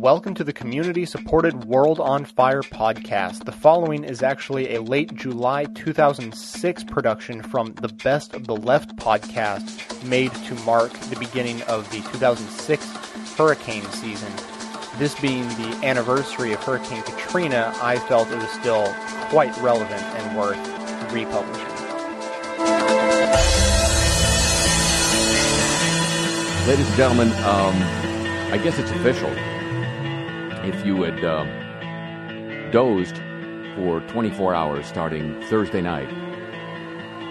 welcome to the community supported World on Fire podcast. The following is actually a late July 2006 production from the Best of the Left podcast made to mark the beginning of the 2006 hurricane season. This being the anniversary of Hurricane Katrina, I felt it was still quite relevant and worth republishing. Ladies and gentlemen, um, I guess it's official. If you had um, dozed for 24 hours starting Thursday night,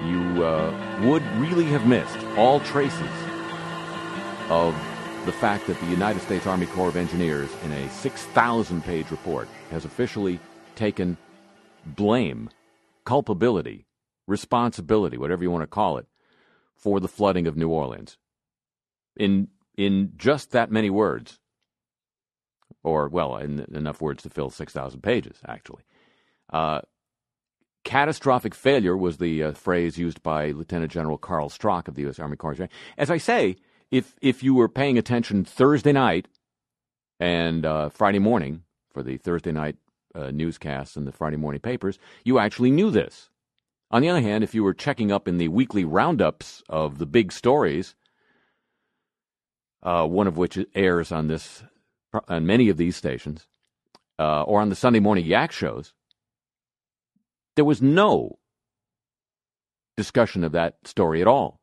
you uh, would really have missed all traces of the fact that the United States Army Corps of Engineers, in a 6,000 page report, has officially taken blame, culpability, responsibility, whatever you want to call it, for the flooding of New Orleans. In, in just that many words, or, well, in, enough words to fill 6,000 pages, actually. Uh, catastrophic failure was the uh, phrase used by Lieutenant General Carl Strock of the U.S. Army Corps. As I say, if if you were paying attention Thursday night and uh, Friday morning for the Thursday night uh, newscasts and the Friday morning papers, you actually knew this. On the other hand, if you were checking up in the weekly roundups of the big stories, uh, one of which airs on this on many of these stations, uh, or on the Sunday morning yak shows, there was no discussion of that story at all.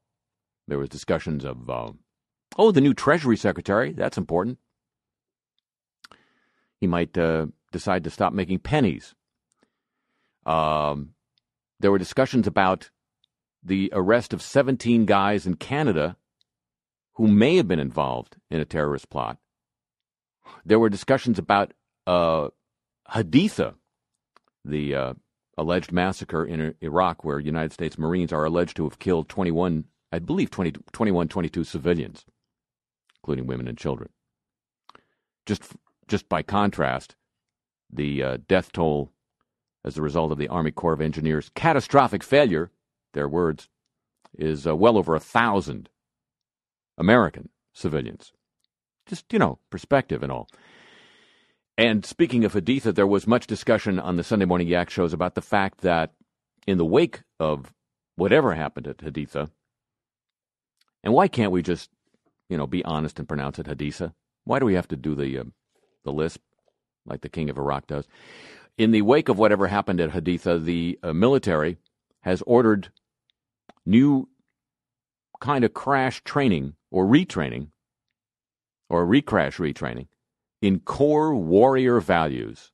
There was discussions of um, Oh, the new Treasury Secretary. That's important. He might uh, decide to stop making pennies. Um, there were discussions about the arrest of 17 guys in Canada who may have been involved in a terrorist plot. There were discussions about uh, Haditha, the uh, alleged massacre in Iraq where United States Marines are alleged to have killed 21, I believe 20, 21, 22 civilians including women and children. Just, just by contrast, the uh, death toll as a result of the Army Corps of Engineers' catastrophic failure, their words, is uh, well over a thousand American civilians. Just, you know, perspective and all. And speaking of Haditha, there was much discussion on the Sunday Morning Yak shows about the fact that in the wake of whatever happened at Haditha, and why can't we just you know, be honest and pronounce it Haditha? Why do we have to do the uh, the lisp like the king of Iraq does? In the wake of whatever happened at Haditha, the uh, military has ordered new kind of crash training or retraining or recrash retraining in core warrior values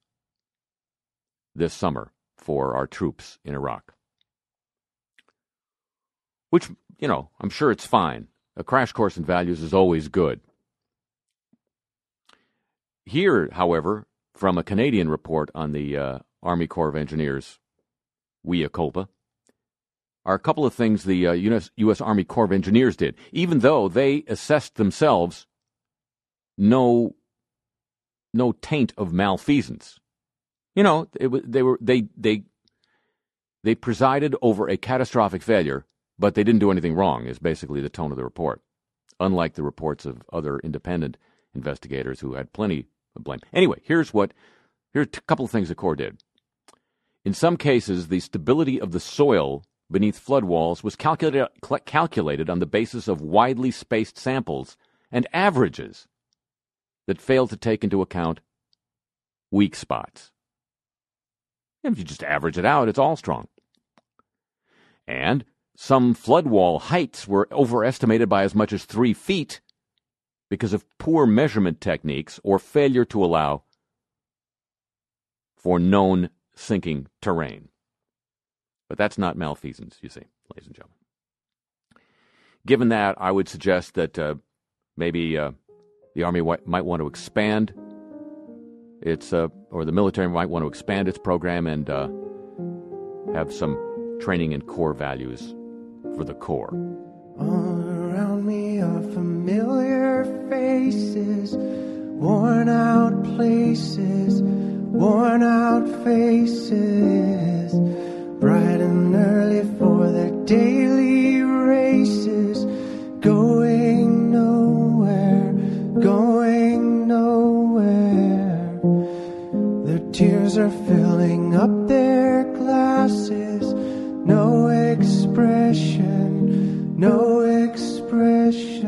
this summer for our troops in Iraq. Which, you know, I'm sure it's fine. A crash course in values is always good. Here, however, from a Canadian report on the uh, Army Corps of Engineers, Mea Culpa, are a couple of things the uh, US, U.S. Army Corps of Engineers did, even though they assessed themselves no no taint of malfeasance. You know, it, they were they they they presided over a catastrophic failure but they didn't do anything wrong, is basically the tone of the report, unlike the reports of other independent investigators who had plenty of blame. Anyway, here's what here's a couple of things the Corps did. In some cases, the stability of the soil beneath flood walls was calculated, calculated on the basis of widely spaced samples and averages that failed to take into account weak spots. If you just average it out, it's all strong. And some flood wall heights were overestimated by as much as three feet because of poor measurement techniques or failure to allow for known sinking terrain. But that's not malfeasance, you see, ladies and gentlemen. Given that, I would suggest that uh, maybe uh, the Army might want to expand its, uh, or the military might want to expand its program and uh, have some training in core values for the Corps. All around me are familiar faces, worn out places, worn out faces, bright and early for their daily races, going going nowhere. Others are filling up their glasses. No expression, no expression.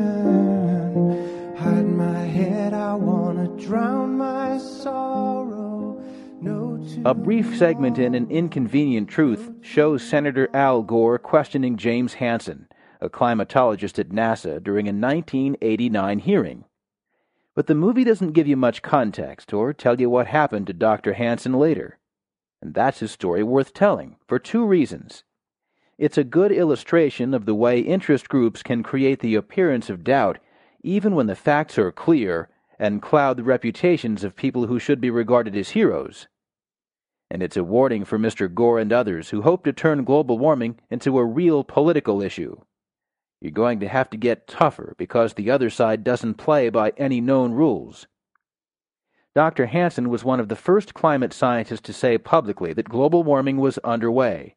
Hide my head, I wanna drown my sorrow. No A brief segment in An Inconvenient Truth shows Senator Al Gore questioning James Hansen, a climatologist at NASA, during a 1989 hearing. But the movie doesn't give you much context or tell you what happened to Dr. Hansen later. And that's a story worth telling, for two reasons. It's a good illustration of the way interest groups can create the appearance of doubt even when the facts are clear and cloud the reputations of people who should be regarded as heroes. And it's a warning for Mr. Gore and others who hope to turn global warming into a real political issue. You're going to have to get tougher because the other side doesn't play by any known rules. Dr. Hansen was one of the first climate scientists to say publicly that global warming was underway.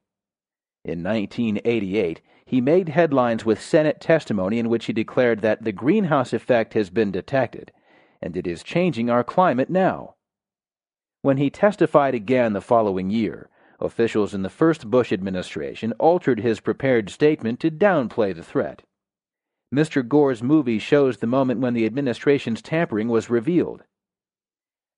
In 1988, he made headlines with Senate testimony in which he declared that the greenhouse effect has been detected, and it is changing our climate now. When he testified again the following year, officials in the first Bush administration altered his prepared statement to downplay the threat. Mr. Gore's movie shows the moment when the administration's tampering was revealed.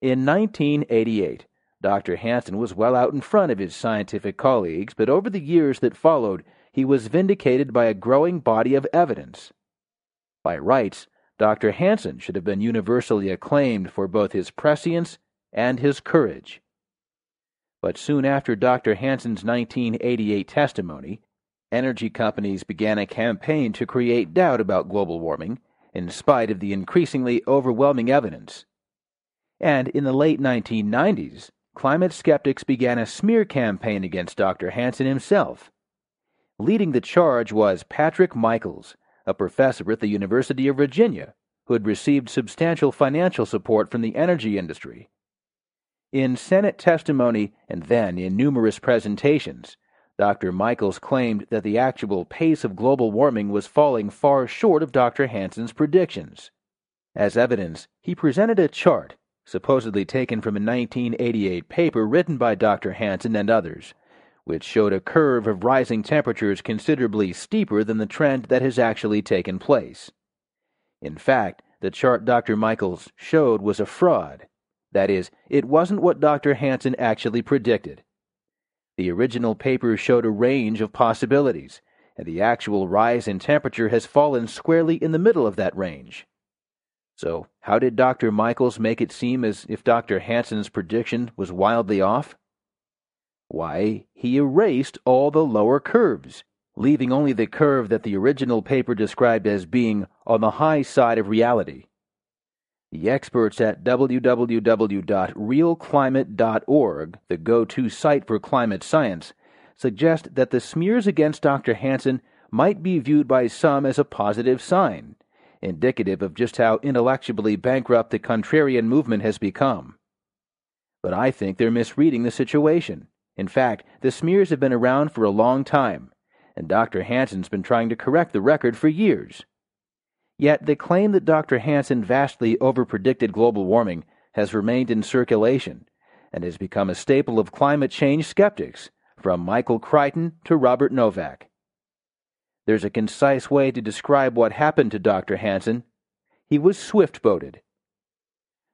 In 1988, Dr. Hansen was well out in front of his scientific colleagues, but over the years that followed, he was vindicated by a growing body of evidence. By rights, Dr. Hansen should have been universally acclaimed for both his prescience and his courage. But soon after Dr. Hansen's 1988 testimony, energy companies began a campaign to create doubt about global warming, in spite of the increasingly overwhelming evidence. And in the late 1990s, climate skeptics began a smear campaign against Dr. Hansen himself. Leading the charge was Patrick Michaels, a professor at the University of Virginia, who had received substantial financial support from the energy industry. In Senate testimony and then in numerous presentations, Dr. Michaels claimed that the actual pace of global warming was falling far short of Dr. Hansen's predictions. As evidence, he presented a chart, supposedly taken from a 1988 paper written by Dr. Hansen and others, which showed a curve of rising temperatures considerably steeper than the trend that has actually taken place. In fact, the chart Dr. Michaels showed was a fraud. That is, it wasn't what Dr. Hansen actually predicted. The original paper showed a range of possibilities, and the actual rise in temperature has fallen squarely in the middle of that range. So, how did Dr. Michaels make it seem as if Dr. Hansen's prediction was wildly off? Why, he erased all the lower curves, leaving only the curve that the original paper described as being on the high side of reality. The experts at www.realclimate.org, the go to site for climate science, suggest that the smears against Dr. Hansen might be viewed by some as a positive sign, indicative of just how intellectually bankrupt the contrarian movement has become. But I think they're misreading the situation. In fact, the smears have been around for a long time, and Dr. Hansen's been trying to correct the record for years. Yet the claim that Dr. Hansen vastly overpredicted global warming has remained in circulation and has become a staple of climate change skeptics, from Michael Crichton to Robert Novak. There's a concise way to describe what happened to Dr. Hansen. He was swift boated.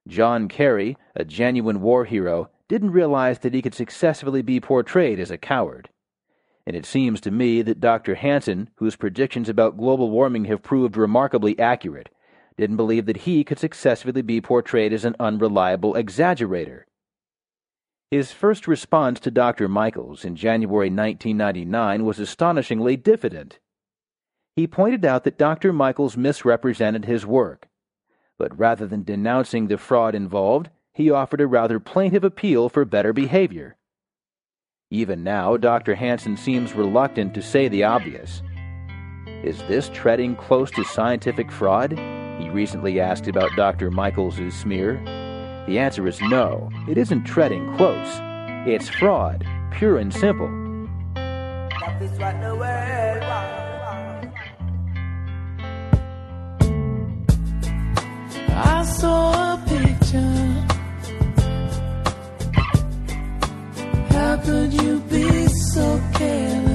John Kerry, a genuine war hero, didn't realize that he could successfully be portrayed as a coward and it seems to me that Dr. Hansen, whose predictions about global warming have proved remarkably accurate, didn't believe that he could successfully be portrayed as an unreliable exaggerator. His first response to Dr. Michaels in January 1999 was astonishingly diffident. He pointed out that Dr. Michaels misrepresented his work, but rather than denouncing the fraud involved, he offered a rather plaintive appeal for better behavior. Even now, Dr. Hansen seems reluctant to say the obvious. Is this treading close to scientific fraud? He recently asked about Dr. Michaels' smear. The answer is no, it isn't treading close. It's fraud, pure and simple. I saw could you be so careless?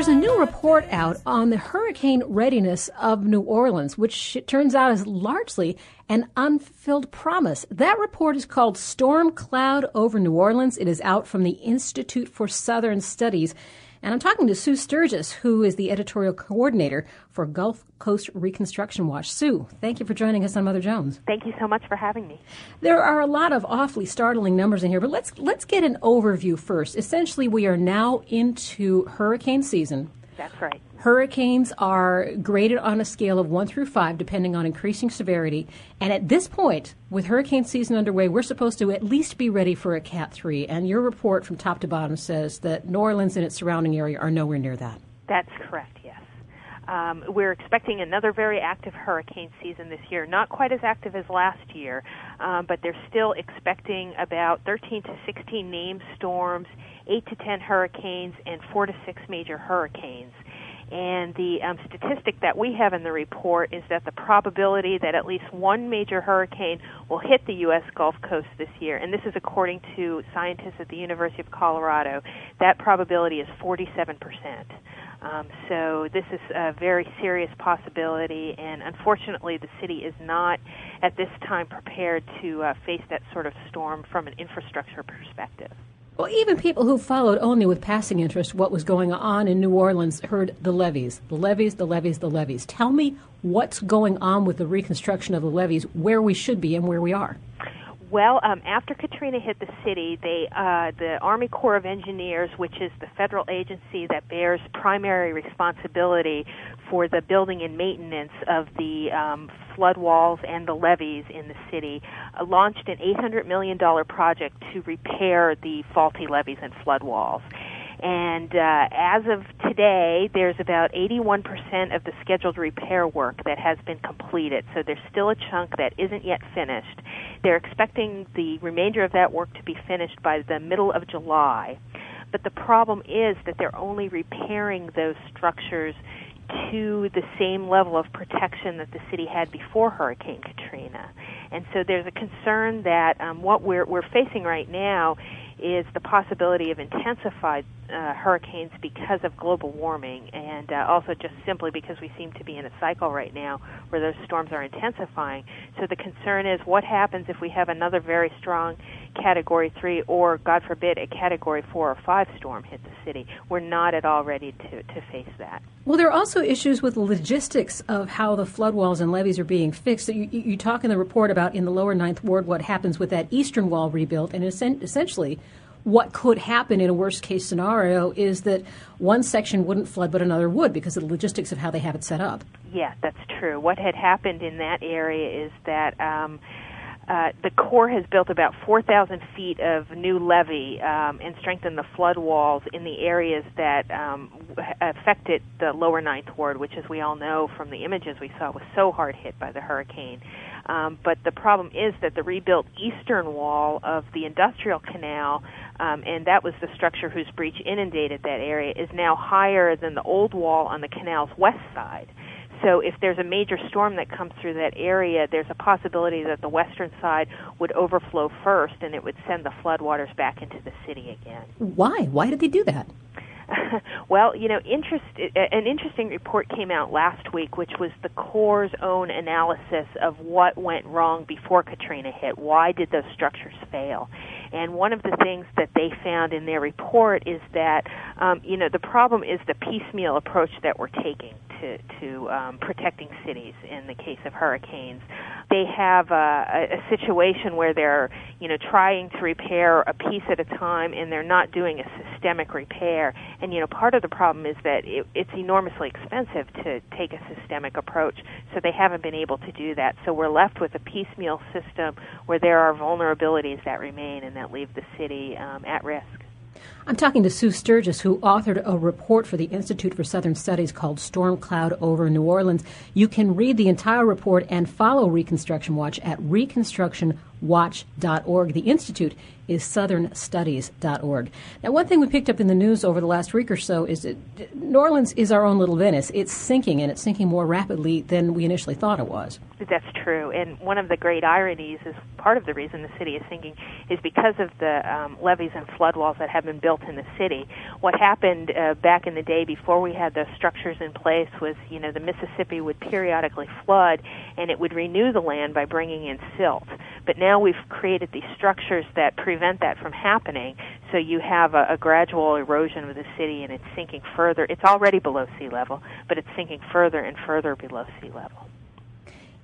There's a new report out on the hurricane readiness of New Orleans, which it turns out is largely an unfulfilled promise. That report is called Storm Cloud over New Orleans. It is out from the Institute for Southern Studies. And I'm talking to Sue Sturgis, who is the editorial coordinator for Gulf Coast Reconstruction Watch. Sue, thank you for joining us on Mother Jones. Thank you so much for having me. There are a lot of awfully startling numbers in here, but let's let's get an overview first. Essentially, we are now into hurricane season. That's right. Hurricanes are graded on a scale of 1 through 5, depending on increasing severity. And at this point, with hurricane season underway, we're supposed to at least be ready for a Cat 3. And your report from top to bottom says that New Orleans and its surrounding area are nowhere near that. That's correct, yes. Um, we're expecting another very active hurricane season this year. Not quite as active as last year, um, but they're still expecting about 13 to 16 named storms, 8 to 10 hurricanes, and 4 to 6 major hurricanes. And the um, statistic that we have in the report is that the probability that at least one major hurricane will hit the U.S. Gulf Coast this year, and this is according to scientists at the University of Colorado, that probability is 47%. Um, so this is a very serious possibility, and unfortunately, the city is not at this time prepared to uh, face that sort of storm from an infrastructure perspective. Well, even people who followed only with passing interest what was going on in New Orleans heard the levees, the levees, the levees, the levees. Tell me what's going on with the reconstruction of the levees, where we should be and where we are. Well, um, after Katrina hit the city, they uh, the Army Corps of Engineers, which is the federal agency that bears primary responsibility for the building and maintenance of the um, flood walls and the levees in the city, uh, launched an $800 million project to repair the faulty levees and flood walls. And uh, as of today, there's about 81% of the scheduled repair work that has been completed. So there's still a chunk that isn't yet finished. They're expecting the remainder of that work to be finished by the middle of July. But the problem is that they're only repairing those structures to the same level of protection that the city had before Hurricane Katrina. And so there's a concern that um, what we're, we're facing right now is the possibility of intensified uh, hurricanes because of global warming, and uh, also just simply because we seem to be in a cycle right now where those storms are intensifying. So the concern is what happens if we have another very strong Category 3 or, God forbid, a Category 4 or 5 storm hit the city. We're not at all ready to, to face that. Well, there are also issues with logistics of how the flood walls and levees are being fixed. You, you talk in the report about in the lower ninth ward what happens with that eastern wall rebuilt, and essentially what could happen in a worst case scenario is that one section wouldn't flood but another would because of the logistics of how they have it set up. Yeah, that's true. What had happened in that area is that um, uh, the Corps has built about 4,000 feet of new levee um, and strengthened the flood walls in the areas that um, affected the lower ninth ward, which, as we all know from the images we saw, was so hard hit by the hurricane. Um, but the problem is that the rebuilt eastern wall of the industrial canal, um, and that was the structure whose breach inundated that area, is now higher than the old wall on the canal's west side. So if there's a major storm that comes through that area, there's a possibility that the western side would overflow first and it would send the floodwaters back into the city again. Why? Why did they do that? well, you know, interest, an interesting report came out last week, which was the Corps' own analysis of what went wrong before Katrina hit. Why did those structures fail? And one of the things that they found in their report is that, um, you know, the problem is the piecemeal approach that we're taking to, to um, protecting cities in the case of hurricanes. They have a, a situation where they're, you know, trying to repair a piece at a time, and they're not doing a systemic repair. And you know, part of the problem is that it, it's enormously expensive to take a systemic approach, so they haven't been able to do that. So we're left with a piecemeal system where there are vulnerabilities that remain and that leave the city um, at risk. I'm talking to Sue Sturgis, who authored a report for the Institute for Southern Studies called Storm Cloud over New Orleans. You can read the entire report and follow Reconstruction Watch at reconstructionwatch.org. The Institute is southernstudies.org. Now, one thing we picked up in the news over the last week or so is that New Orleans is our own little Venice. It's sinking, and it's sinking more rapidly than we initially thought it was. That's true. And one of the great ironies is part of the reason the city is sinking is because of the um, levees and flood walls that have been built in the city. What happened uh, back in the day before we had those structures in place was, you know, the Mississippi would periodically flood and it would renew the land by bringing in silt. But now we've created these structures that prevent that from happening. So you have a, a gradual erosion of the city and it's sinking further. It's already below sea level, but it's sinking further and further below sea level.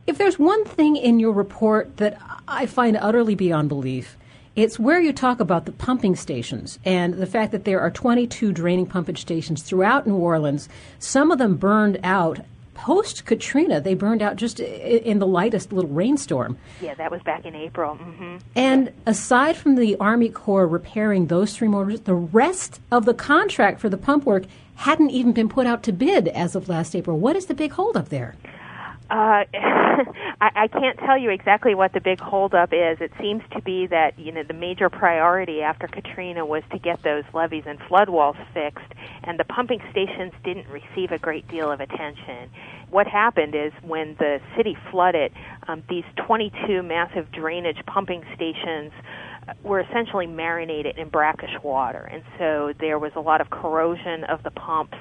If there's one thing in your report that I find utterly beyond belief, it's where you talk about the pumping stations and the fact that there are 22 draining pumping stations throughout New Orleans. Some of them burned out post Katrina, they burned out just in the lightest little rainstorm. Yeah, that was back in April. Mm-hmm. And aside from the Army Corps repairing those three motors, the rest of the contract for the pump work hadn't even been put out to bid as of last April. What is the big holdup there? Uh, I, I can't tell you exactly what the big holdup is. It seems to be that you know the major priority after Katrina was to get those levees and flood walls fixed, and the pumping stations didn't receive a great deal of attention. What happened is when the city flooded, um, these 22 massive drainage pumping stations were essentially marinated in brackish water, and so there was a lot of corrosion of the pumps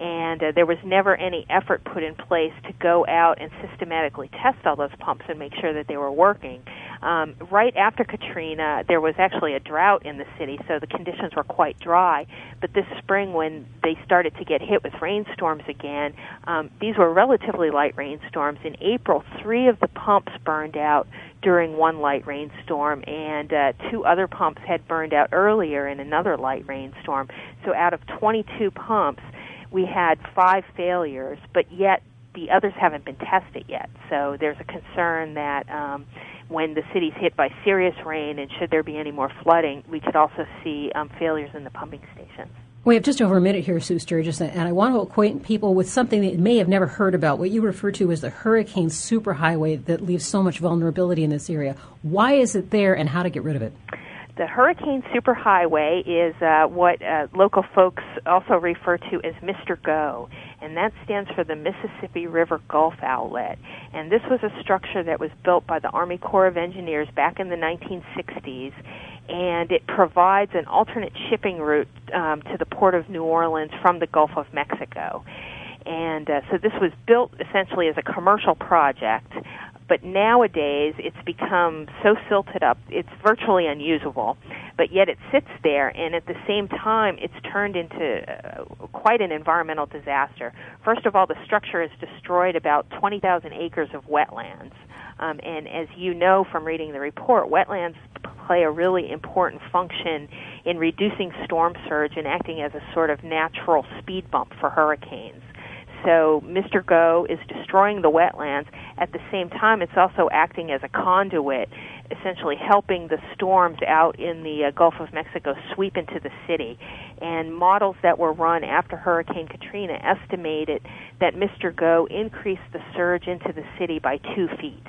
and uh, there was never any effort put in place to go out and systematically test all those pumps and make sure that they were working. Um, right after Katrina, there was actually a drought in the city, so the conditions were quite dry. But this spring, when they started to get hit with rainstorms again, um, these were relatively light rainstorms. In April, three of the pumps burned out during one light rainstorm, and uh, two other pumps had burned out earlier in another light rainstorm. So out of 22 pumps, we had five failures, but yet the others haven't been tested yet. So there's a concern that um, when the city's hit by serious rain and should there be any more flooding, we could also see um, failures in the pumping stations. We have just over a minute here, Sue Sturgis, and I want to acquaint people with something they may have never heard about, what you refer to as the hurricane superhighway that leaves so much vulnerability in this area. Why is it there, and how to get rid of it? The Hurricane Superhighway is uh, what uh, local folks also refer to as Mr. Go, and that stands for the Mississippi River Gulf Outlet. And this was a structure that was built by the Army Corps of Engineers back in the 1960s, and it provides an alternate shipping route um, to the port of New Orleans from the Gulf of Mexico. And uh, so this was built essentially as a commercial project but nowadays it's become so silted up it's virtually unusable but yet it sits there and at the same time it's turned into uh, quite an environmental disaster. First of all the structure has destroyed about 20,000 acres of wetlands. Um, and as you know from reading the report wetlands play a really important function in reducing storm surge and acting as a sort of natural speed bump for hurricanes so Mr. Go is destroying the wetlands. At the same time, it's also acting as a conduit, essentially helping the storms out in the uh, Gulf of Mexico sweep into the city. And models that were run after Hurricane Katrina estimated that Mr. Go increased the surge into the city by two feet.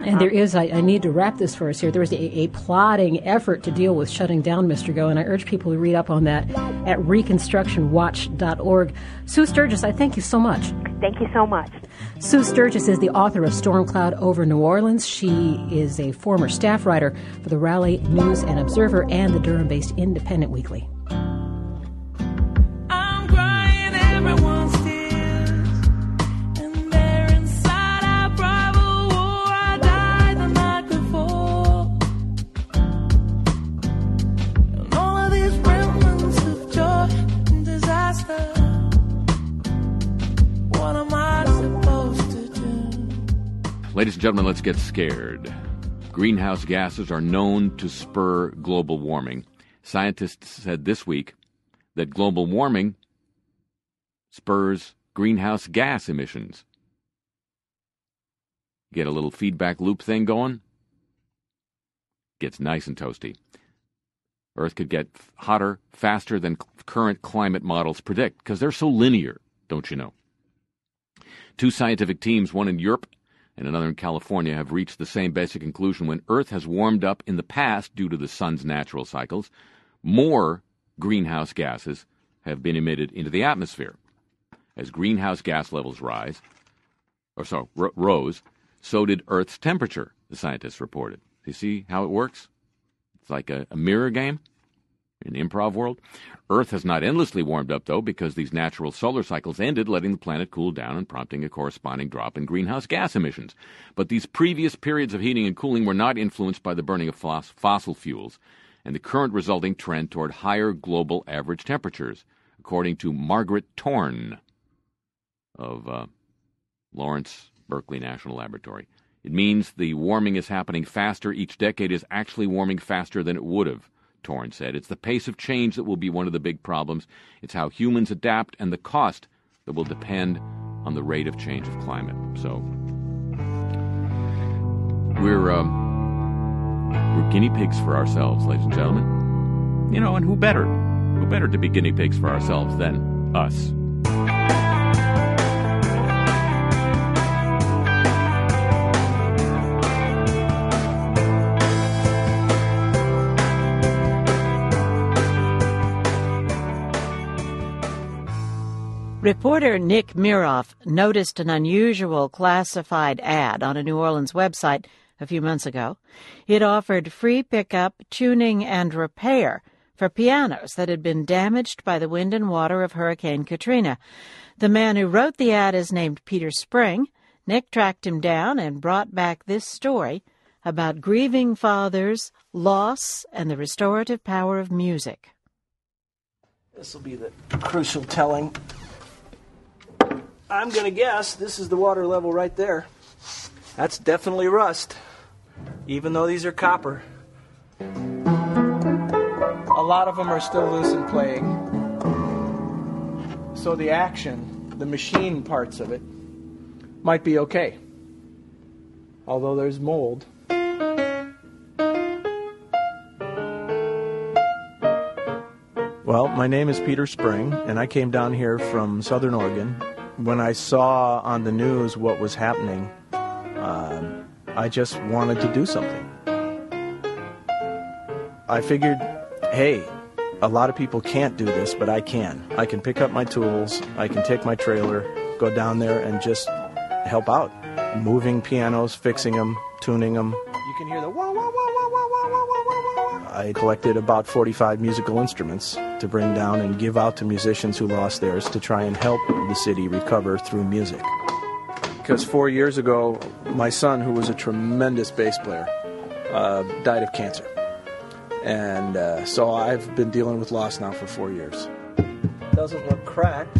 And there um, is, I, I, need to wrap this for us here. There was a, a, plotting effort to deal with shutting down Mr. Go, and I urge people to read up on that at reconstructionwatch.org. Sue Sturgis, I thank you so much. Thank you so much. Sue Sturgis is the author of Storm Cloud over New Orleans. She is a former staff writer for the Raleigh News and Observer and the Durham based Independent Weekly. Gentlemen, let's get scared. Greenhouse gases are known to spur global warming. Scientists said this week that global warming spurs greenhouse gas emissions. Get a little feedback loop thing going? Gets nice and toasty. Earth could get hotter faster than current climate models predict because they're so linear, don't you know? Two scientific teams, one in Europe and another in California have reached the same basic conclusion. When Earth has warmed up in the past due to the sun's natural cycles, more greenhouse gases have been emitted into the atmosphere. As greenhouse gas levels rise, or so r- rose, so did Earth's temperature, the scientists reported. You see how it works? It's like a, a mirror game in the improv world. Earth has not endlessly warmed up, though, because these natural solar cycles ended, letting the planet cool down and prompting a corresponding drop in greenhouse gas emissions. But these previous periods of heating and cooling were not influenced by the burning of fossil fuels and the current resulting trend toward higher global average temperatures, according to Margaret Torn of uh, Lawrence Berkeley National Laboratory. It means the warming is happening faster. Each decade is actually warming faster than it would have, Torn said. It's the pace of change that will be one of the big problems. It's how humans adapt and the cost that will depend on the rate of change of climate. So we're um, we're guinea pigs for ourselves, ladies and gentlemen. You know, and who better? Who better to be guinea pigs for ourselves than us? Reporter Nick Miroff noticed an unusual classified ad on a New Orleans website a few months ago. It offered free pickup, tuning, and repair for pianos that had been damaged by the wind and water of Hurricane Katrina. The man who wrote the ad is named Peter Spring. Nick tracked him down and brought back this story about grieving fathers, loss, and the restorative power of music. This will be the crucial telling I'm going to guess this is the water level right there. That's definitely rust, even though these are copper. A lot of them are still loose and playing. So the action, the machine parts of it, might be okay. Although there's mold. Well, my name is Peter Spring, and I came down here from Southern Oregon when I saw on the news what was happening, um, I just wanted to do something. I figured, hey, a lot of people can't do this, but I can. I can pick up my tools, I can take my trailer, go down there and just help out. Moving pianos, fixing them, tuning them. You can hear the wah, wah, wah, wah, I collected about 45 musical instruments to bring down and give out to musicians who lost theirs to try and help the city recover through music. Because four years ago, my son, who was a tremendous bass player, uh, died of cancer. And uh, so I've been dealing with loss now for four years. Doesn't look cracked,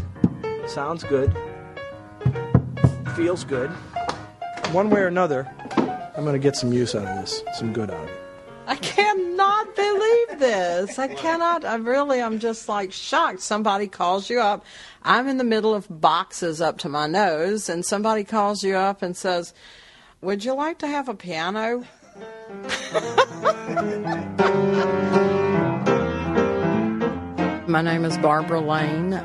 sounds good, feels good. One way or another, I'm going to get some use out of this, some good out of it. I cannot believe this. I cannot. I really, I'm just like shocked. Somebody calls you up. I'm in the middle of boxes up to my nose, and somebody calls you up and says, Would you like to have a piano? my name is Barbara Lane.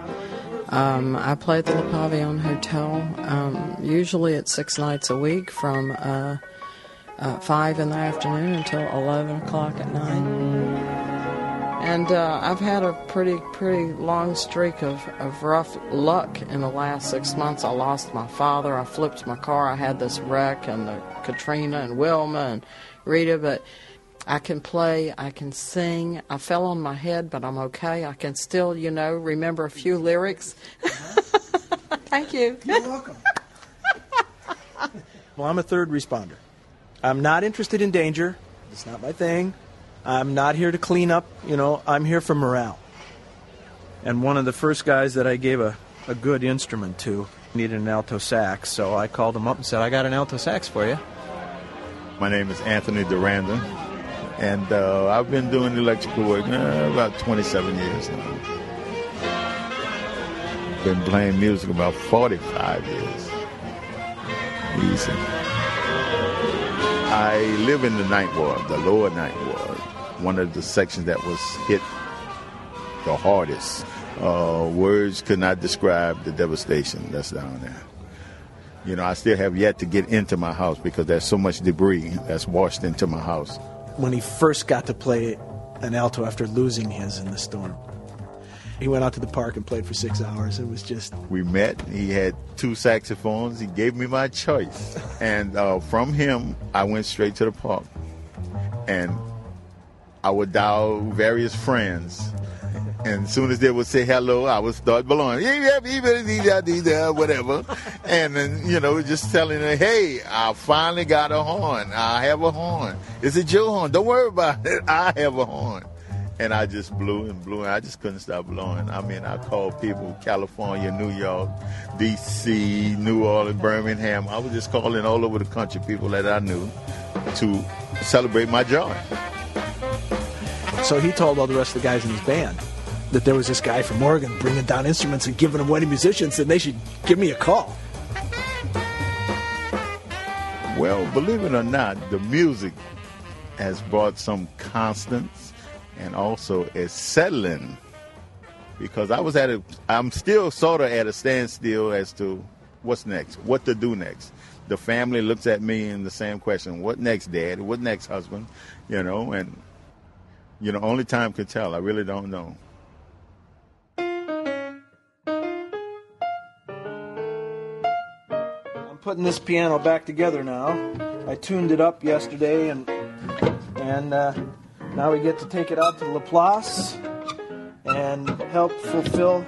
Um, I play at the Le Pavillon Hotel, um, usually at six nights a week from. Uh, uh, 5 in the afternoon until 11 o'clock at night. And uh, I've had a pretty, pretty long streak of, of rough luck in the last six months. I lost my father. I flipped my car. I had this wreck and the Katrina and Wilma and Rita, but I can play, I can sing. I fell on my head, but I'm okay. I can still, you know, remember a few lyrics. Thank you. You're welcome. well, I'm a third responder. I'm not interested in danger. It's not my thing. I'm not here to clean up. You know, I'm here for morale. And one of the first guys that I gave a, a good instrument to needed an alto sax, so I called him up and said, I got an alto sax for you. My name is Anthony Durandon, and uh, I've been doing electrical work uh, about 27 years now. Been playing music about 45 years. Easy. I live in the ninth ward, the lower ninth ward, one of the sections that was hit the hardest. Uh, words could not describe the devastation that's down there. You know, I still have yet to get into my house because there's so much debris that's washed into my house. When he first got to play an alto after losing his in the storm, he went out to the park and played for six hours. It was just. We met. He had two saxophones. He gave me my choice. and uh, from him, I went straight to the park. And I would dial various friends. And as soon as they would say hello, I would start blowing, whatever. And then, you know, just telling them, hey, I finally got a horn. I have a horn. It's a Joe horn. Don't worry about it. I have a horn. And I just blew and blew, and I just couldn't stop blowing. I mean, I called people California, New York, D.C., New Orleans, Birmingham. I was just calling all over the country people that I knew to celebrate my joy. So he told all the rest of the guys in his band that there was this guy from Oregon bringing down instruments and giving them away to musicians, and they should give me a call. Well, believe it or not, the music has brought some constants and also is settling because I was at a, I'm still sort of at a standstill as to what's next, what to do next. The family looks at me in the same question: What next, Dad? What next, husband? You know, and you know, only time can tell. I really don't know. I'm putting this piano back together now. I tuned it up yesterday, and and uh, now we get to take it out to Laplace and help fulfill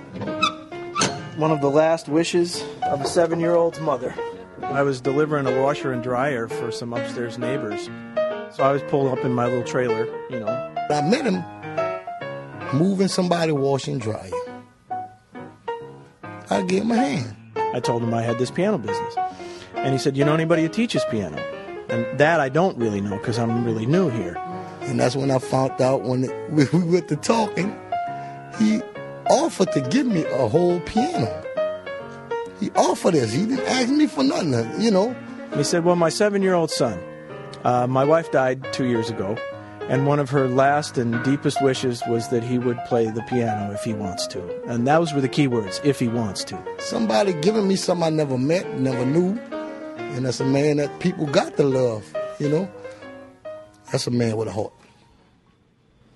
one of the last wishes of a seven-year-old's mother. I was delivering a washer and dryer for some upstairs neighbors, so I was pulled up in my little trailer, you know. I met him moving somebody washing dryer. I gave him a hand. I told him I had this piano business. And he said, You know anybody who teaches piano? And that I don't really know because I'm really new here. And that's when I found out when we went to talking, he offered to give me a whole piano. He offered this. He didn't ask me for nothing, you know. He said, Well, my seven year old son, uh, my wife died two years ago, and one of her last and deepest wishes was that he would play the piano if he wants to. And those were the key words if he wants to. Somebody giving me something I never met, never knew. And that's a man that people got to love, you know. That's a man with a heart.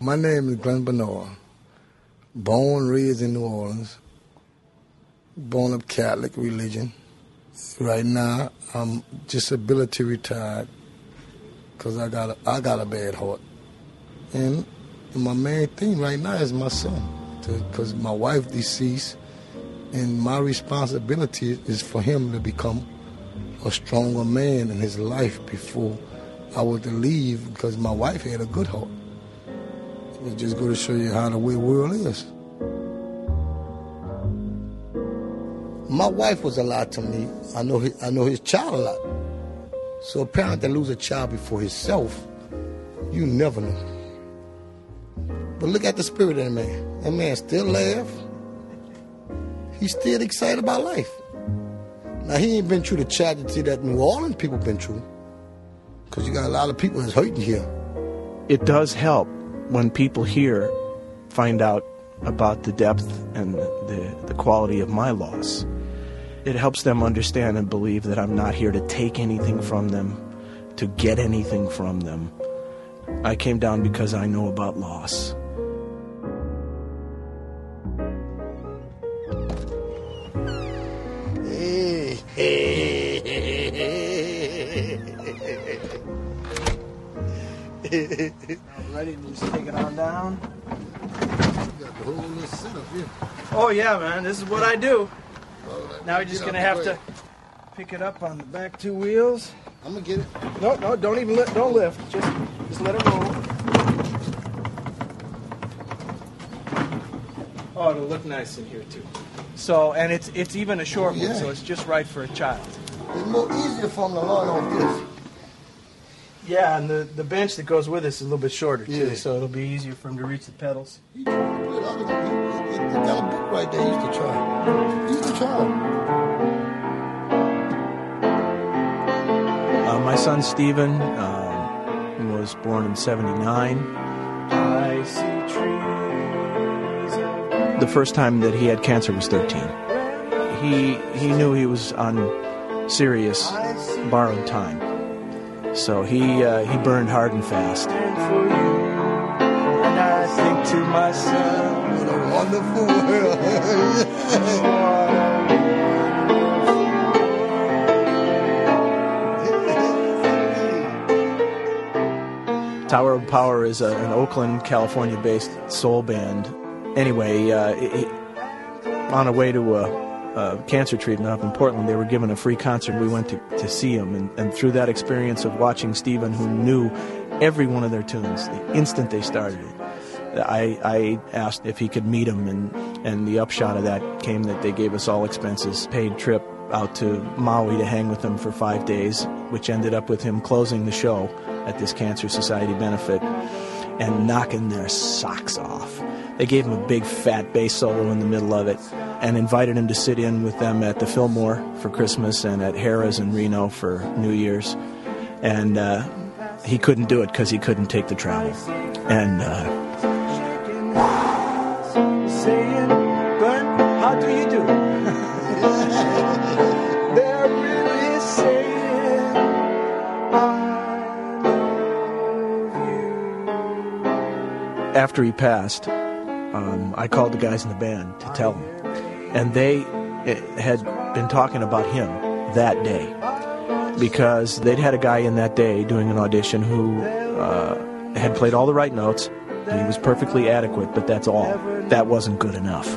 My name is Glenn Bernard. Born, raised in New Orleans. Born of Catholic religion. Right now, I'm disability retired because I got a, I got a bad heart. And my main thing right now is my son, because my wife deceased, and my responsibility is for him to become a stronger man in his life before I was to leave, because my wife had a good heart. It just go to show you how the way world is. My wife was a lot to me. I know his, I know his child a lot. So a parent that lose a child before himself, you never know. But look at the spirit of that man. That man still laugh. He's still excited about life. Now he ain't been through the tragedy that New Orleans people been through. Cause you got a lot of people that's hurting here. It does help when people here find out about the depth and the, the quality of my loss. It helps them understand and believe that I'm not here to take anything from them, to get anything from them. I came down because I know about loss. Ready to just take it on down? got the whole little setup here. Oh yeah, man. This is what I do. Oh, Now we're just gonna have to pick it up on the back two wheels. I'm gonna get it. No, no, don't even lift. Don't lift. Just, just let it roll. Oh, it'll look nice in here too. So, and it's it's even a short Yeah. one, so it's just right for a child. It's more easier for him to learn on this. Yeah, and the, the bench that goes with this is a little bit shorter too, Yeah. so it'll be easier for him to reach the pedals. He got a book right there. He used to try. He used to try. Uh, my son Stephen um, was born in '79. I see trees. The first time that he had cancer was 13. He he knew he was on serious borrowed time. So he uh, he burned hard and fast. And I think to myself, What a wonderful Tower of Power is a, an Oakland, California-based soul band. Anyway, uh, it, it- on a way to a, a cancer treatment up in Portland, they were given a free concert. We went to, to see them, and, and through that experience of watching Stephen, who knew every one of their tunes the instant they started it, I, I asked if he could meet them, and, and the upshot of that came that they gave us all expenses paid trip out to Maui to hang with them for five days, which ended up with him closing the show at this Cancer Society benefit and knocking their socks off. They gave him a big fat bass solo in the middle of it and invited him to sit in with them at the Fillmore for Christmas and at Harrah's in Reno for New Year's. And uh, he couldn't do it because he couldn't take the travel. And uh, after he passed, um, I called the guys in the band to tell them. And they eh, had been talking about him that day because they'd had a guy in that day doing an audition who uh, had played all the right notes. He was perfectly adequate, but that's all. That wasn't good enough.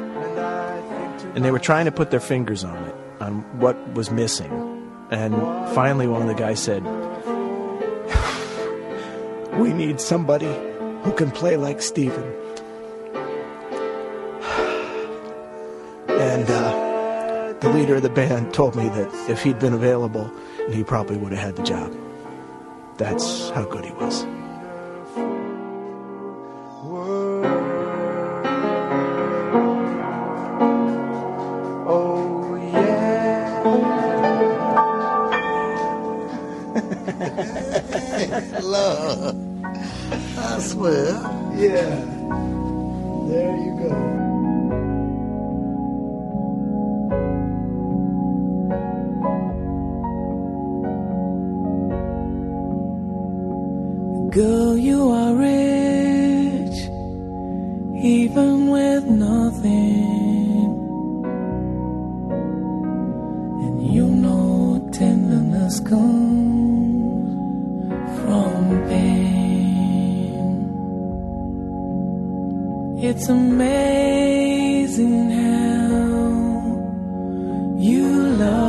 And they were trying to put their fingers on it, on what was missing. And finally, one of the guys said, We need somebody who can play like Steven. And uh, the leader of the band told me that if he'd been available, he probably would have had the job. That's how good he was. It's amazing how you love.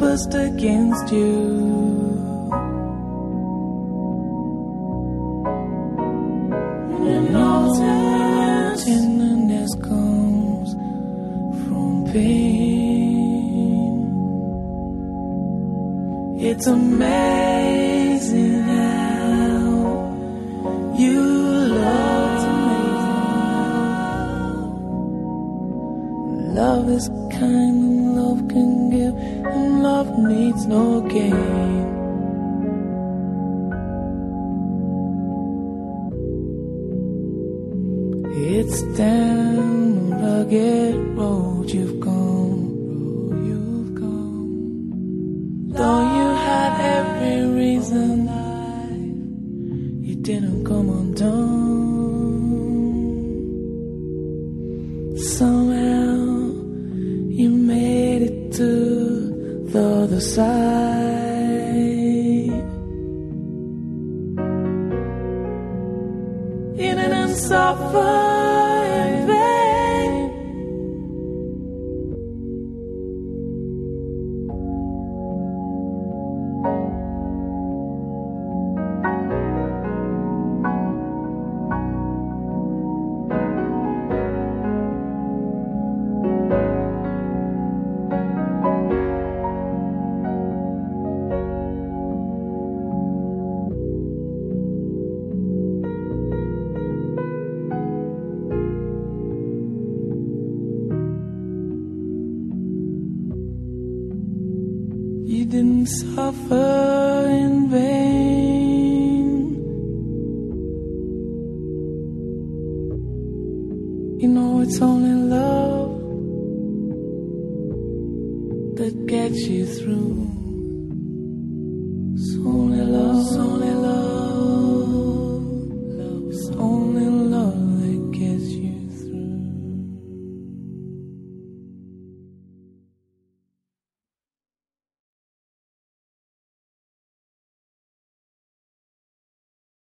Have against you. All tenderness comes from pain. It's amazing needs